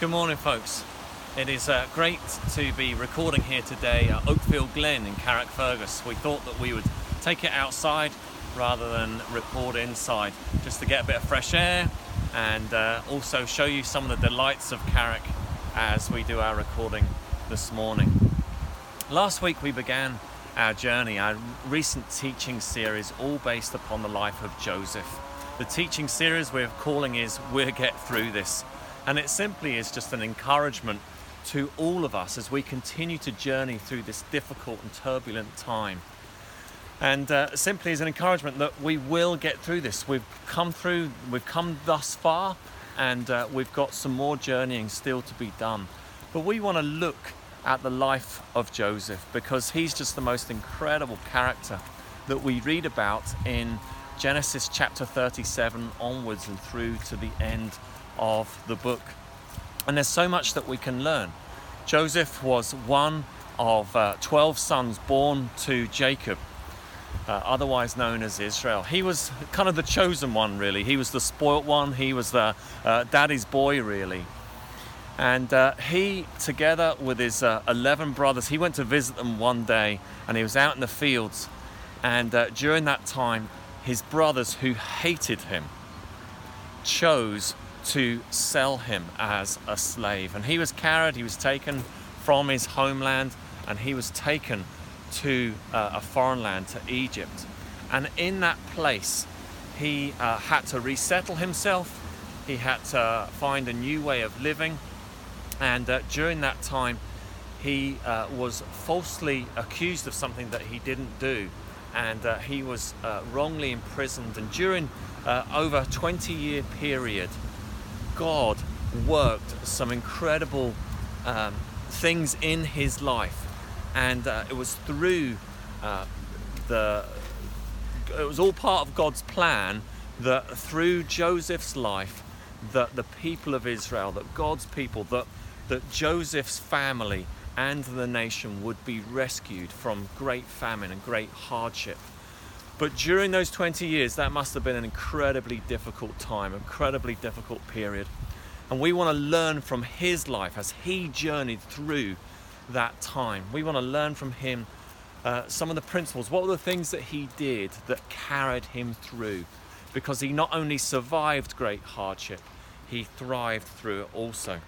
Good morning, folks. It is uh, great to be recording here today at Oakfield Glen in Carrickfergus. We thought that we would take it outside rather than record inside just to get a bit of fresh air and uh, also show you some of the delights of Carrick as we do our recording this morning. Last week we began our journey, our recent teaching series, all based upon the life of Joseph. The teaching series we're calling is We'll Get Through This, and it simply is just an encouragement to all of us as we continue to journey through this difficult and turbulent time. And uh, simply is an encouragement that we will get through this. We've come through, we've come thus far, and uh, we've got some more journeying still to be done. But we want to look at the life of Joseph because he's just the most incredible character that we read about in Genesis chapter 37 onwards and through to the end of the book. And there's so much that we can learn. Joseph was one of uh, 12 sons born to Jacob, uh, otherwise known as Israel. He was kind of the chosen one, really. He was the spoilt one, he was the uh, daddy's boy, really. And uh, he, together with his uh, 11 brothers, he went to visit them one day and he was out in the fields. And uh, during that time, his brothers, who hated him, chose to sell him as a slave. And he was carried, he was taken from his homeland, and he was taken to uh, a foreign land, to Egypt. And in that place, he uh, had to resettle himself, he had to find a new way of living. And uh, during that time, he uh, was falsely accused of something that he didn't do. And uh, he was uh, wrongly imprisoned. And during over a 20 year period, God worked some incredible um, things in his life, and uh, it was through uh, the. It was all part of God's plan that through Joseph's life, that the people of Israel, that God's people, that that Joseph's family and the nation would be rescued from great famine and great hardship. But during those 20 years, that must have been an incredibly difficult time, incredibly difficult period. And we want to learn from his life as he journeyed through that time. We want to learn from him uh, some of the principles. What were the things that he did that carried him through? Because he not only survived great hardship, he thrived through it also.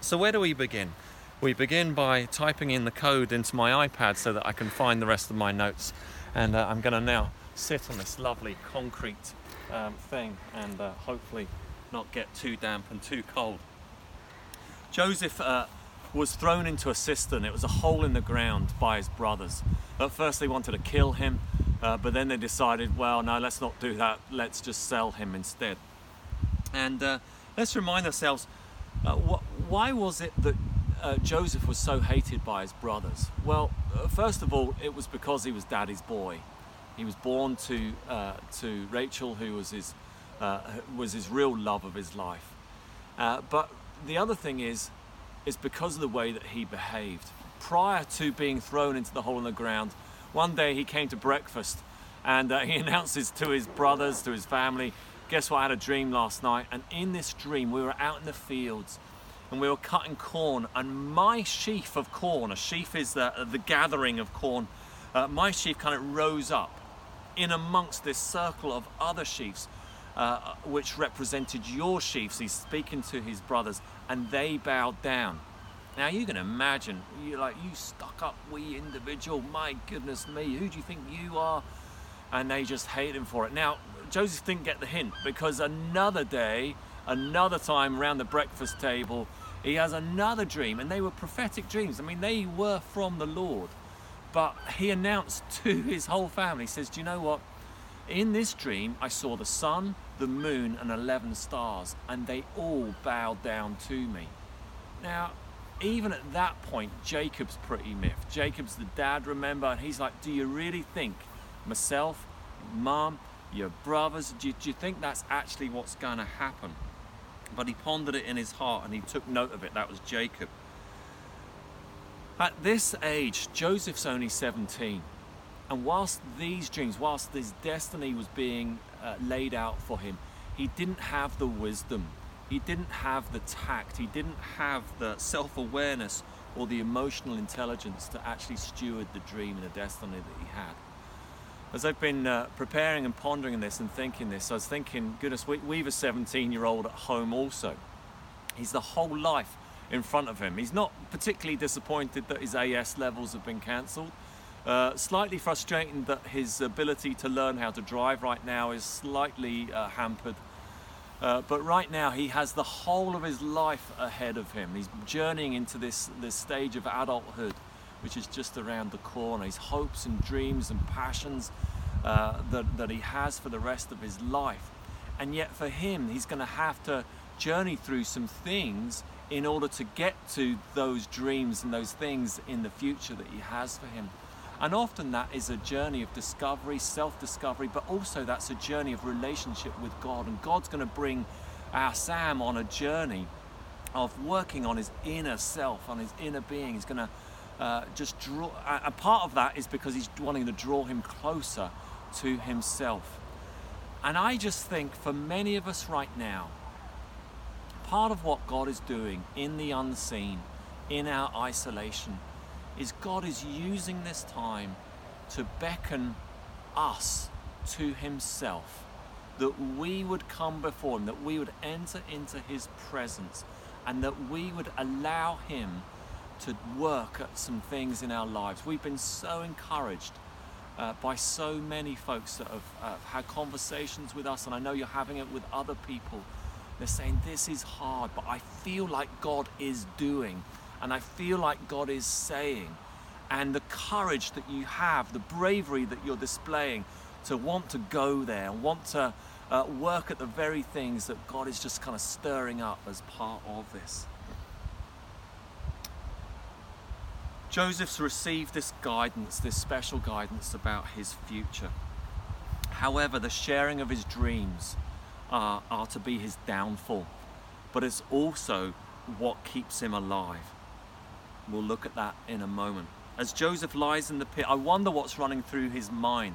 So, where do we begin? We begin by typing in the code into my iPad so that I can find the rest of my notes and uh, I'm going to now sit on this lovely concrete um, thing and uh, hopefully not get too damp and too cold. Joseph uh, was thrown into a cistern. It was a hole in the ground by his brothers. At first, they wanted to kill him, uh, but then they decided, well, no, let's not do that. Let's just sell him instead. And uh, let's remind ourselves uh, wh- why was it that uh, Joseph was so hated by his brothers? Well, uh, first of all, it was because he was daddy's boy. He was born to uh, to Rachel, who was his uh, was his real love of his life. Uh, but the other thing is, is because of the way that he behaved. Prior to being thrown into the hole in the ground, one day he came to breakfast and uh, he announces to his brothers, to his family, guess what? I had a dream last night, and in this dream, we were out in the fields and we were cutting corn, and my sheaf of corn, a sheaf is the, the gathering of corn, uh, my sheaf kind of rose up in amongst this circle of other sheaves, uh, which represented your sheaves. He's speaking to his brothers, and they bowed down. Now you can imagine, you're like you stuck up wee individual. My goodness me, who do you think you are? And they just hate him for it. Now Joseph didn't get the hint because another day another time around the breakfast table, he has another dream, and they were prophetic dreams. I mean, they were from the Lord. But he announced to his whole family, he says, Do you know what? In this dream, I saw the sun, the moon, and 11 stars, and they all bowed down to me. Now, even at that point, Jacob's pretty miffed. Jacob's the dad, remember, and he's like, Do you really think myself, mom, your brothers, do you, do you think that's actually what's going to happen? But he pondered it in his heart and he took note of it. That was Jacob. At this age, Joseph's only 17. And whilst these dreams, whilst this destiny was being uh, laid out for him, he didn't have the wisdom he didn't have the tact, he didn't have the self awareness or the emotional intelligence to actually steward the dream and the destiny that he had. As I've been uh, preparing and pondering this and thinking this, I was thinking, goodness, we, we've a 17 year old at home also. He's the whole life in front of him. He's not particularly disappointed that his AS levels have been cancelled. Uh, slightly frustrating that his ability to learn how to drive right now is slightly uh, hampered. Uh, but right now, he has the whole of his life ahead of him. He's journeying into this, this stage of adulthood, which is just around the corner. His hopes and dreams and passions uh, that, that he has for the rest of his life. And yet, for him, he's going to have to journey through some things in order to get to those dreams and those things in the future that he has for him. And often that is a journey of discovery, self discovery, but also that's a journey of relationship with God. And God's going to bring our Sam on a journey of working on his inner self, on his inner being. He's going to uh, just draw, a part of that is because he's wanting to draw him closer to himself. And I just think for many of us right now, part of what God is doing in the unseen, in our isolation, is God is using this time to beckon us to Himself, that we would come before Him, that we would enter into His presence, and that we would allow Him to work at some things in our lives. We've been so encouraged uh, by so many folks that have uh, had conversations with us, and I know you're having it with other people. They're saying, This is hard, but I feel like God is doing and I feel like God is saying, and the courage that you have, the bravery that you're displaying to want to go there want to uh, work at the very things that God is just kind of stirring up as part of this. Joseph's received this guidance, this special guidance about his future. However, the sharing of his dreams are, are to be his downfall, but it's also what keeps him alive. We'll look at that in a moment. As Joseph lies in the pit, I wonder what's running through his mind.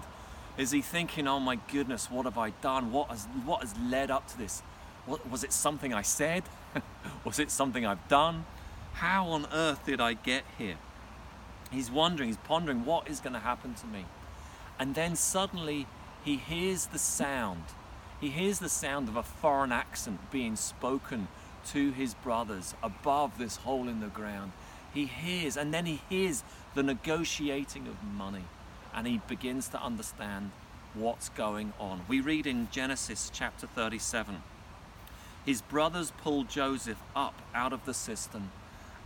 Is he thinking, oh my goodness, what have I done? What has, what has led up to this? What, was it something I said? was it something I've done? How on earth did I get here? He's wondering, he's pondering, what is going to happen to me? And then suddenly he hears the sound. He hears the sound of a foreign accent being spoken to his brothers above this hole in the ground. He hears, and then he hears the negotiating of money, and he begins to understand what's going on. We read in Genesis chapter 37 His brothers pull Joseph up out of the cistern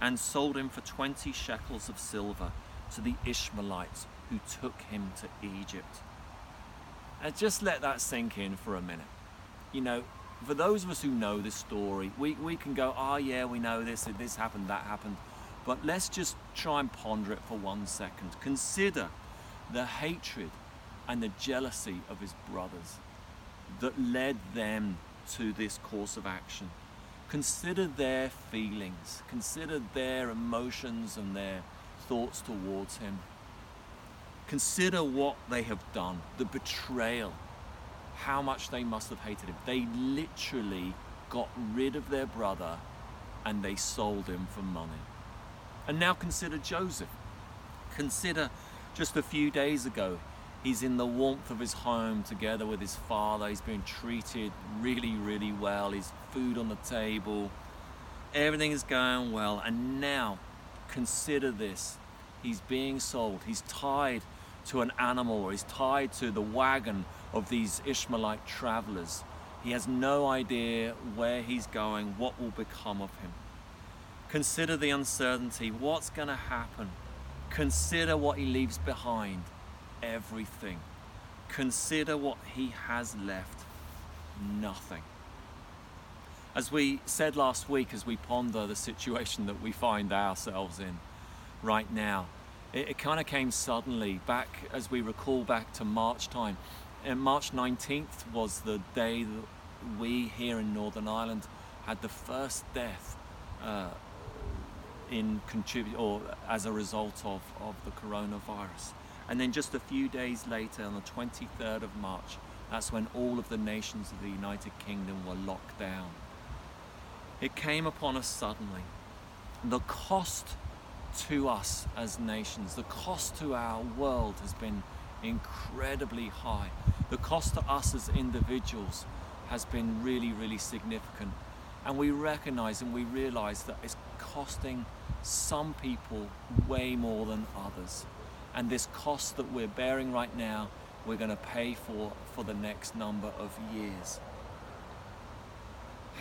and sold him for 20 shekels of silver to the Ishmaelites who took him to Egypt. And just let that sink in for a minute. You know, for those of us who know this story, we, we can go, oh yeah, we know this, this happened, that happened. But let's just try and ponder it for one second. Consider the hatred and the jealousy of his brothers that led them to this course of action. Consider their feelings, consider their emotions and their thoughts towards him. Consider what they have done, the betrayal, how much they must have hated him. They literally got rid of their brother and they sold him for money. And now consider Joseph. Consider just a few days ago, he's in the warmth of his home together with his father. He's being treated really, really well. He's food on the table. Everything is going well. And now consider this. He's being sold. He's tied to an animal or he's tied to the wagon of these Ishmaelite travelers. He has no idea where he's going, what will become of him. Consider the uncertainty. What's going to happen? Consider what he leaves behind. Everything. Consider what he has left. Nothing. As we said last week, as we ponder the situation that we find ourselves in right now, it, it kind of came suddenly back as we recall back to March time. And March 19th was the day that we here in Northern Ireland had the first death uh, in contribute or as a result of, of the coronavirus. And then just a few days later, on the 23rd of March, that's when all of the nations of the United Kingdom were locked down. It came upon us suddenly. The cost to us as nations, the cost to our world has been incredibly high. The cost to us as individuals has been really, really significant. And we recognize and we realize that it's costing some people way more than others. And this cost that we're bearing right now, we're going to pay for for the next number of years.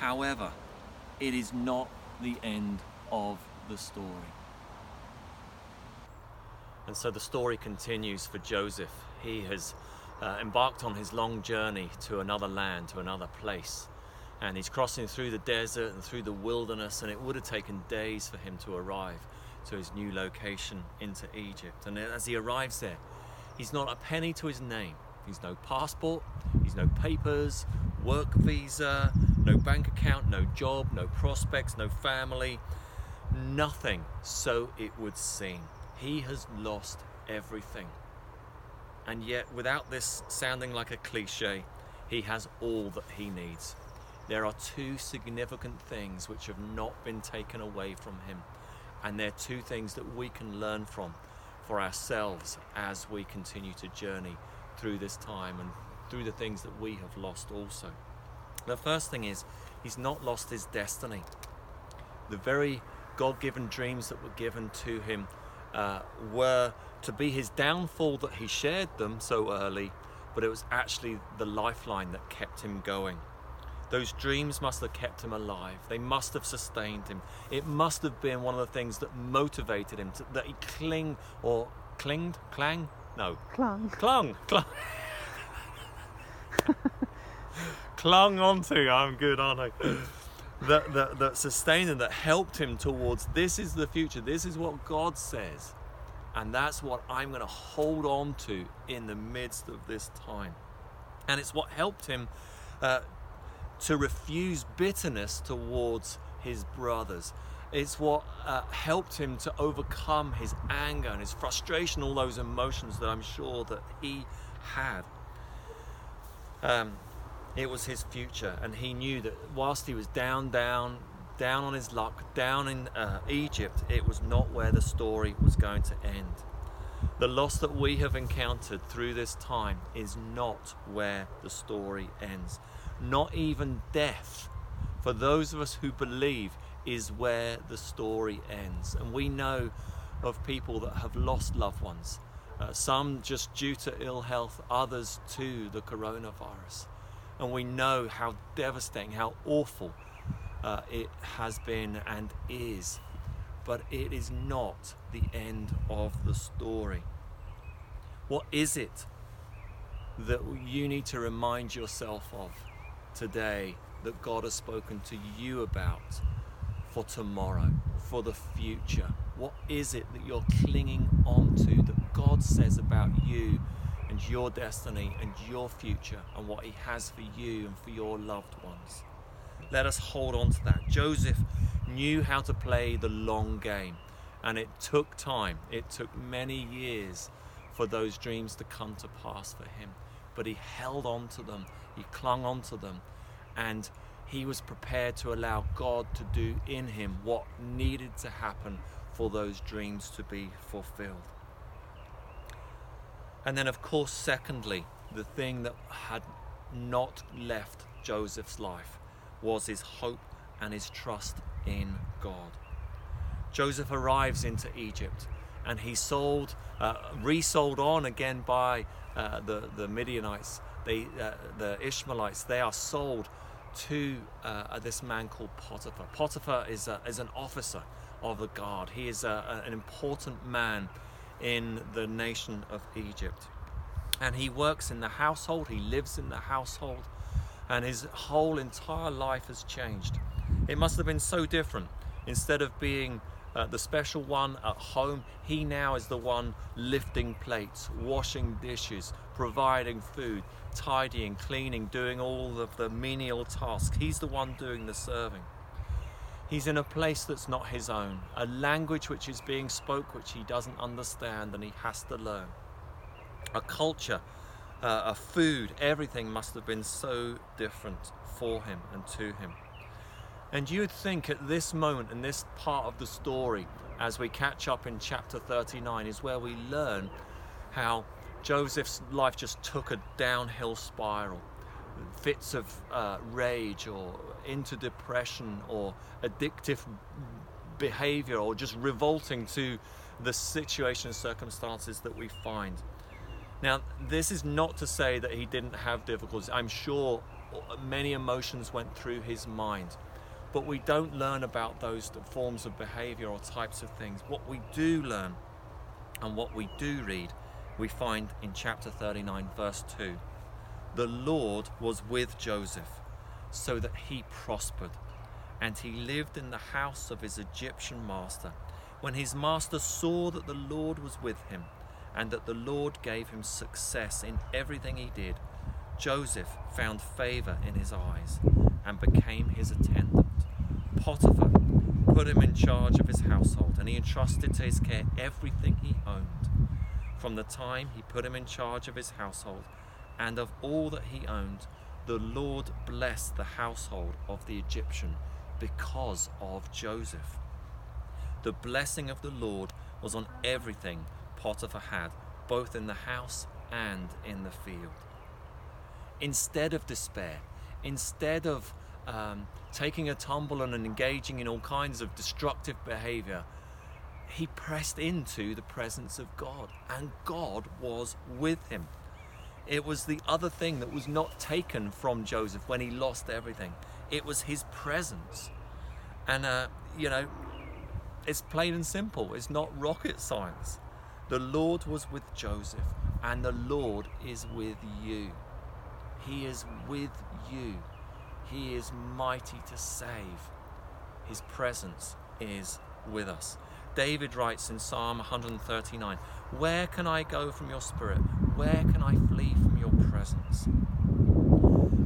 However, it is not the end of the story. And so the story continues for Joseph. He has uh, embarked on his long journey to another land, to another place. And he's crossing through the desert and through the wilderness, and it would have taken days for him to arrive to his new location into Egypt. And as he arrives there, he's not a penny to his name. He's no passport, he's no papers, work visa, no bank account, no job, no prospects, no family, nothing, so it would seem. He has lost everything. And yet, without this sounding like a cliche, he has all that he needs. There are two significant things which have not been taken away from him, and they're two things that we can learn from for ourselves as we continue to journey through this time and through the things that we have lost also. The first thing is, he's not lost his destiny. The very God given dreams that were given to him uh, were to be his downfall that he shared them so early, but it was actually the lifeline that kept him going. Those dreams must have kept him alive. They must have sustained him. It must have been one of the things that motivated him, to, that he cling or clinged, clang, no, clung, clung, clung, clung onto. I'm good, aren't I? that, that, that sustained him, that helped him towards this is the future, this is what God says. And that's what I'm going to hold on to in the midst of this time. And it's what helped him uh, to refuse bitterness towards his brothers. It's what uh, helped him to overcome his anger and his frustration, all those emotions that I'm sure that he had. Um, it was his future, and he knew that whilst he was down, down, down on his luck, down in uh, Egypt, it was not where the story was going to end. The loss that we have encountered through this time is not where the story ends. Not even death, for those of us who believe, is where the story ends. And we know of people that have lost loved ones, uh, some just due to ill health, others to the coronavirus and we know how devastating, how awful uh, it has been and is. But it is not the end of the story. What is it that you need to remind yourself of today that God has spoken to you about for tomorrow, for the future? What is it that you're clinging onto that God says about you and your destiny and your future and what He has for you and for your loved ones. Let us hold on to that. Joseph knew how to play the long game, and it took time, it took many years for those dreams to come to pass for him. But he held on to them, he clung on to them, and he was prepared to allow God to do in him what needed to happen for those dreams to be fulfilled. And then, of course, secondly, the thing that had not left Joseph's life was his hope and his trust in God. Joseph arrives into Egypt and he's sold, uh, resold on again by uh, the, the Midianites, they, uh, the Ishmaelites. They are sold to uh, this man called Potiphar. Potiphar is, a, is an officer of the guard, he is a, an important man in the nation of Egypt. And he works in the household, he lives in the household, and his whole entire life has changed. It must have been so different. Instead of being uh, the special one at home, he now is the one lifting plates, washing dishes, providing food, tidying, cleaning, doing all of the menial tasks. He's the one doing the serving. He's in a place that's not his own, a language which is being spoke which he doesn't understand and he has to learn. A culture, uh, a food, everything must have been so different for him and to him. And you'd think at this moment, in this part of the story, as we catch up in chapter 39, is where we learn how Joseph's life just took a downhill spiral. Fits of uh, rage or into depression or addictive behavior or just revolting to the situation and circumstances that we find. Now, this is not to say that he didn't have difficulties. I'm sure many emotions went through his mind, but we don't learn about those forms of behavior or types of things. What we do learn and what we do read, we find in chapter 39, verse 2. The Lord was with Joseph so that he prospered, and he lived in the house of his Egyptian master. When his master saw that the Lord was with him, and that the Lord gave him success in everything he did, Joseph found favor in his eyes and became his attendant. Potiphar put him in charge of his household, and he entrusted to his care everything he owned. From the time he put him in charge of his household and of all that he owned, the Lord blessed the household of the Egyptian because of Joseph. The blessing of the Lord was on everything Potiphar had, both in the house and in the field. Instead of despair, instead of um, taking a tumble and engaging in all kinds of destructive behavior, he pressed into the presence of God, and God was with him. It was the other thing that was not taken from Joseph when he lost everything. It was his presence. And, uh, you know, it's plain and simple, it's not rocket science. The Lord was with Joseph, and the Lord is with you. He is with you. He is mighty to save. His presence is with us. David writes in Psalm 139 Where can I go from your spirit? Where can I flee from your presence?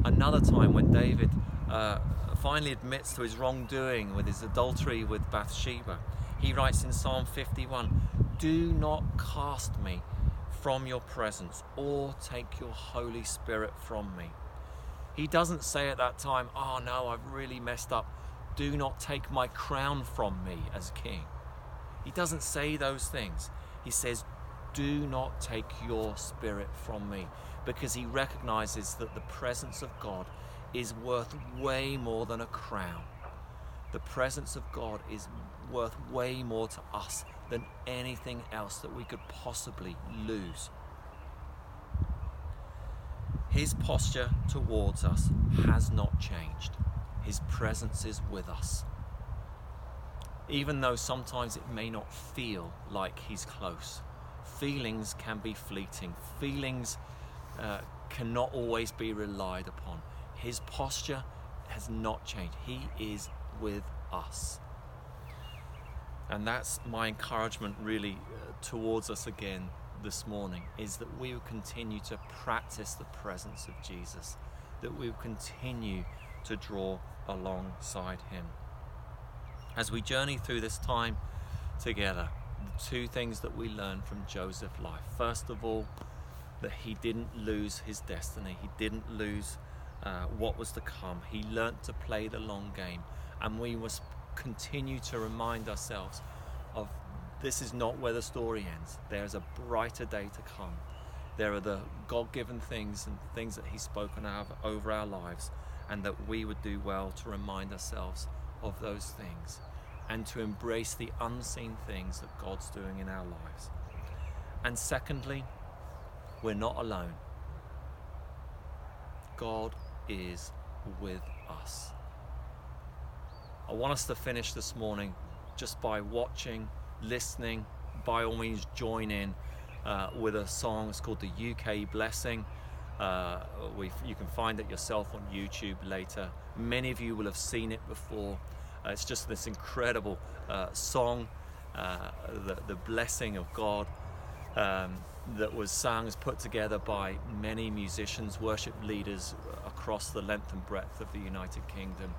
Another time when David uh, finally admits to his wrongdoing with his adultery with Bathsheba, he writes in Psalm 51 Do not cast me from your presence or take your Holy Spirit from me. He doesn't say at that time, Oh no, I've really messed up. Do not take my crown from me as king. He doesn't say those things. He says, do not take your spirit from me because he recognizes that the presence of God is worth way more than a crown. The presence of God is worth way more to us than anything else that we could possibly lose. His posture towards us has not changed. His presence is with us. Even though sometimes it may not feel like He's close feelings can be fleeting. Feelings uh, cannot always be relied upon. His posture has not changed. He is with us. And that's my encouragement really uh, towards us again this morning is that we will continue to practice the presence of Jesus, that we will continue to draw alongside him. As we journey through this time together, the two things that we learn from Joseph's life. First of all, that he didn't lose his destiny, he didn't lose uh, what was to come. He learnt to play the long game, and we must continue to remind ourselves of this is not where the story ends. There is a brighter day to come. There are the God given things and things that He's spoken over our lives, and that we would do well to remind ourselves of those things and to embrace the unseen things that God's doing in our lives. And secondly, we're not alone. God is with us. I want us to finish this morning just by watching, listening, by all means, join in uh, with a song. It's called The UK Blessing. Uh, you can find it yourself on YouTube later. Many of you will have seen it before. Uh, it's just this incredible uh, song, uh, the, the blessing of God um, that was sung, was put together by many musicians, worship leaders across the length and breadth of the United Kingdom.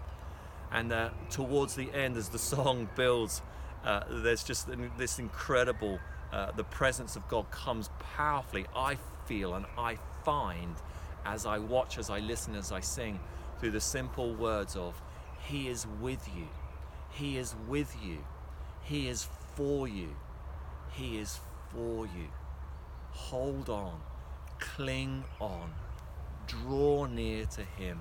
And uh, towards the end, as the song builds, uh, there's just this incredible, uh, the presence of God comes powerfully, I feel and I find as I watch, as I listen, as I sing, through the simple words of, He is with you. He is with you. He is for you. He is for you. Hold on. Cling on. Draw near to Him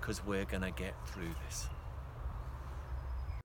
because we're going to get through this.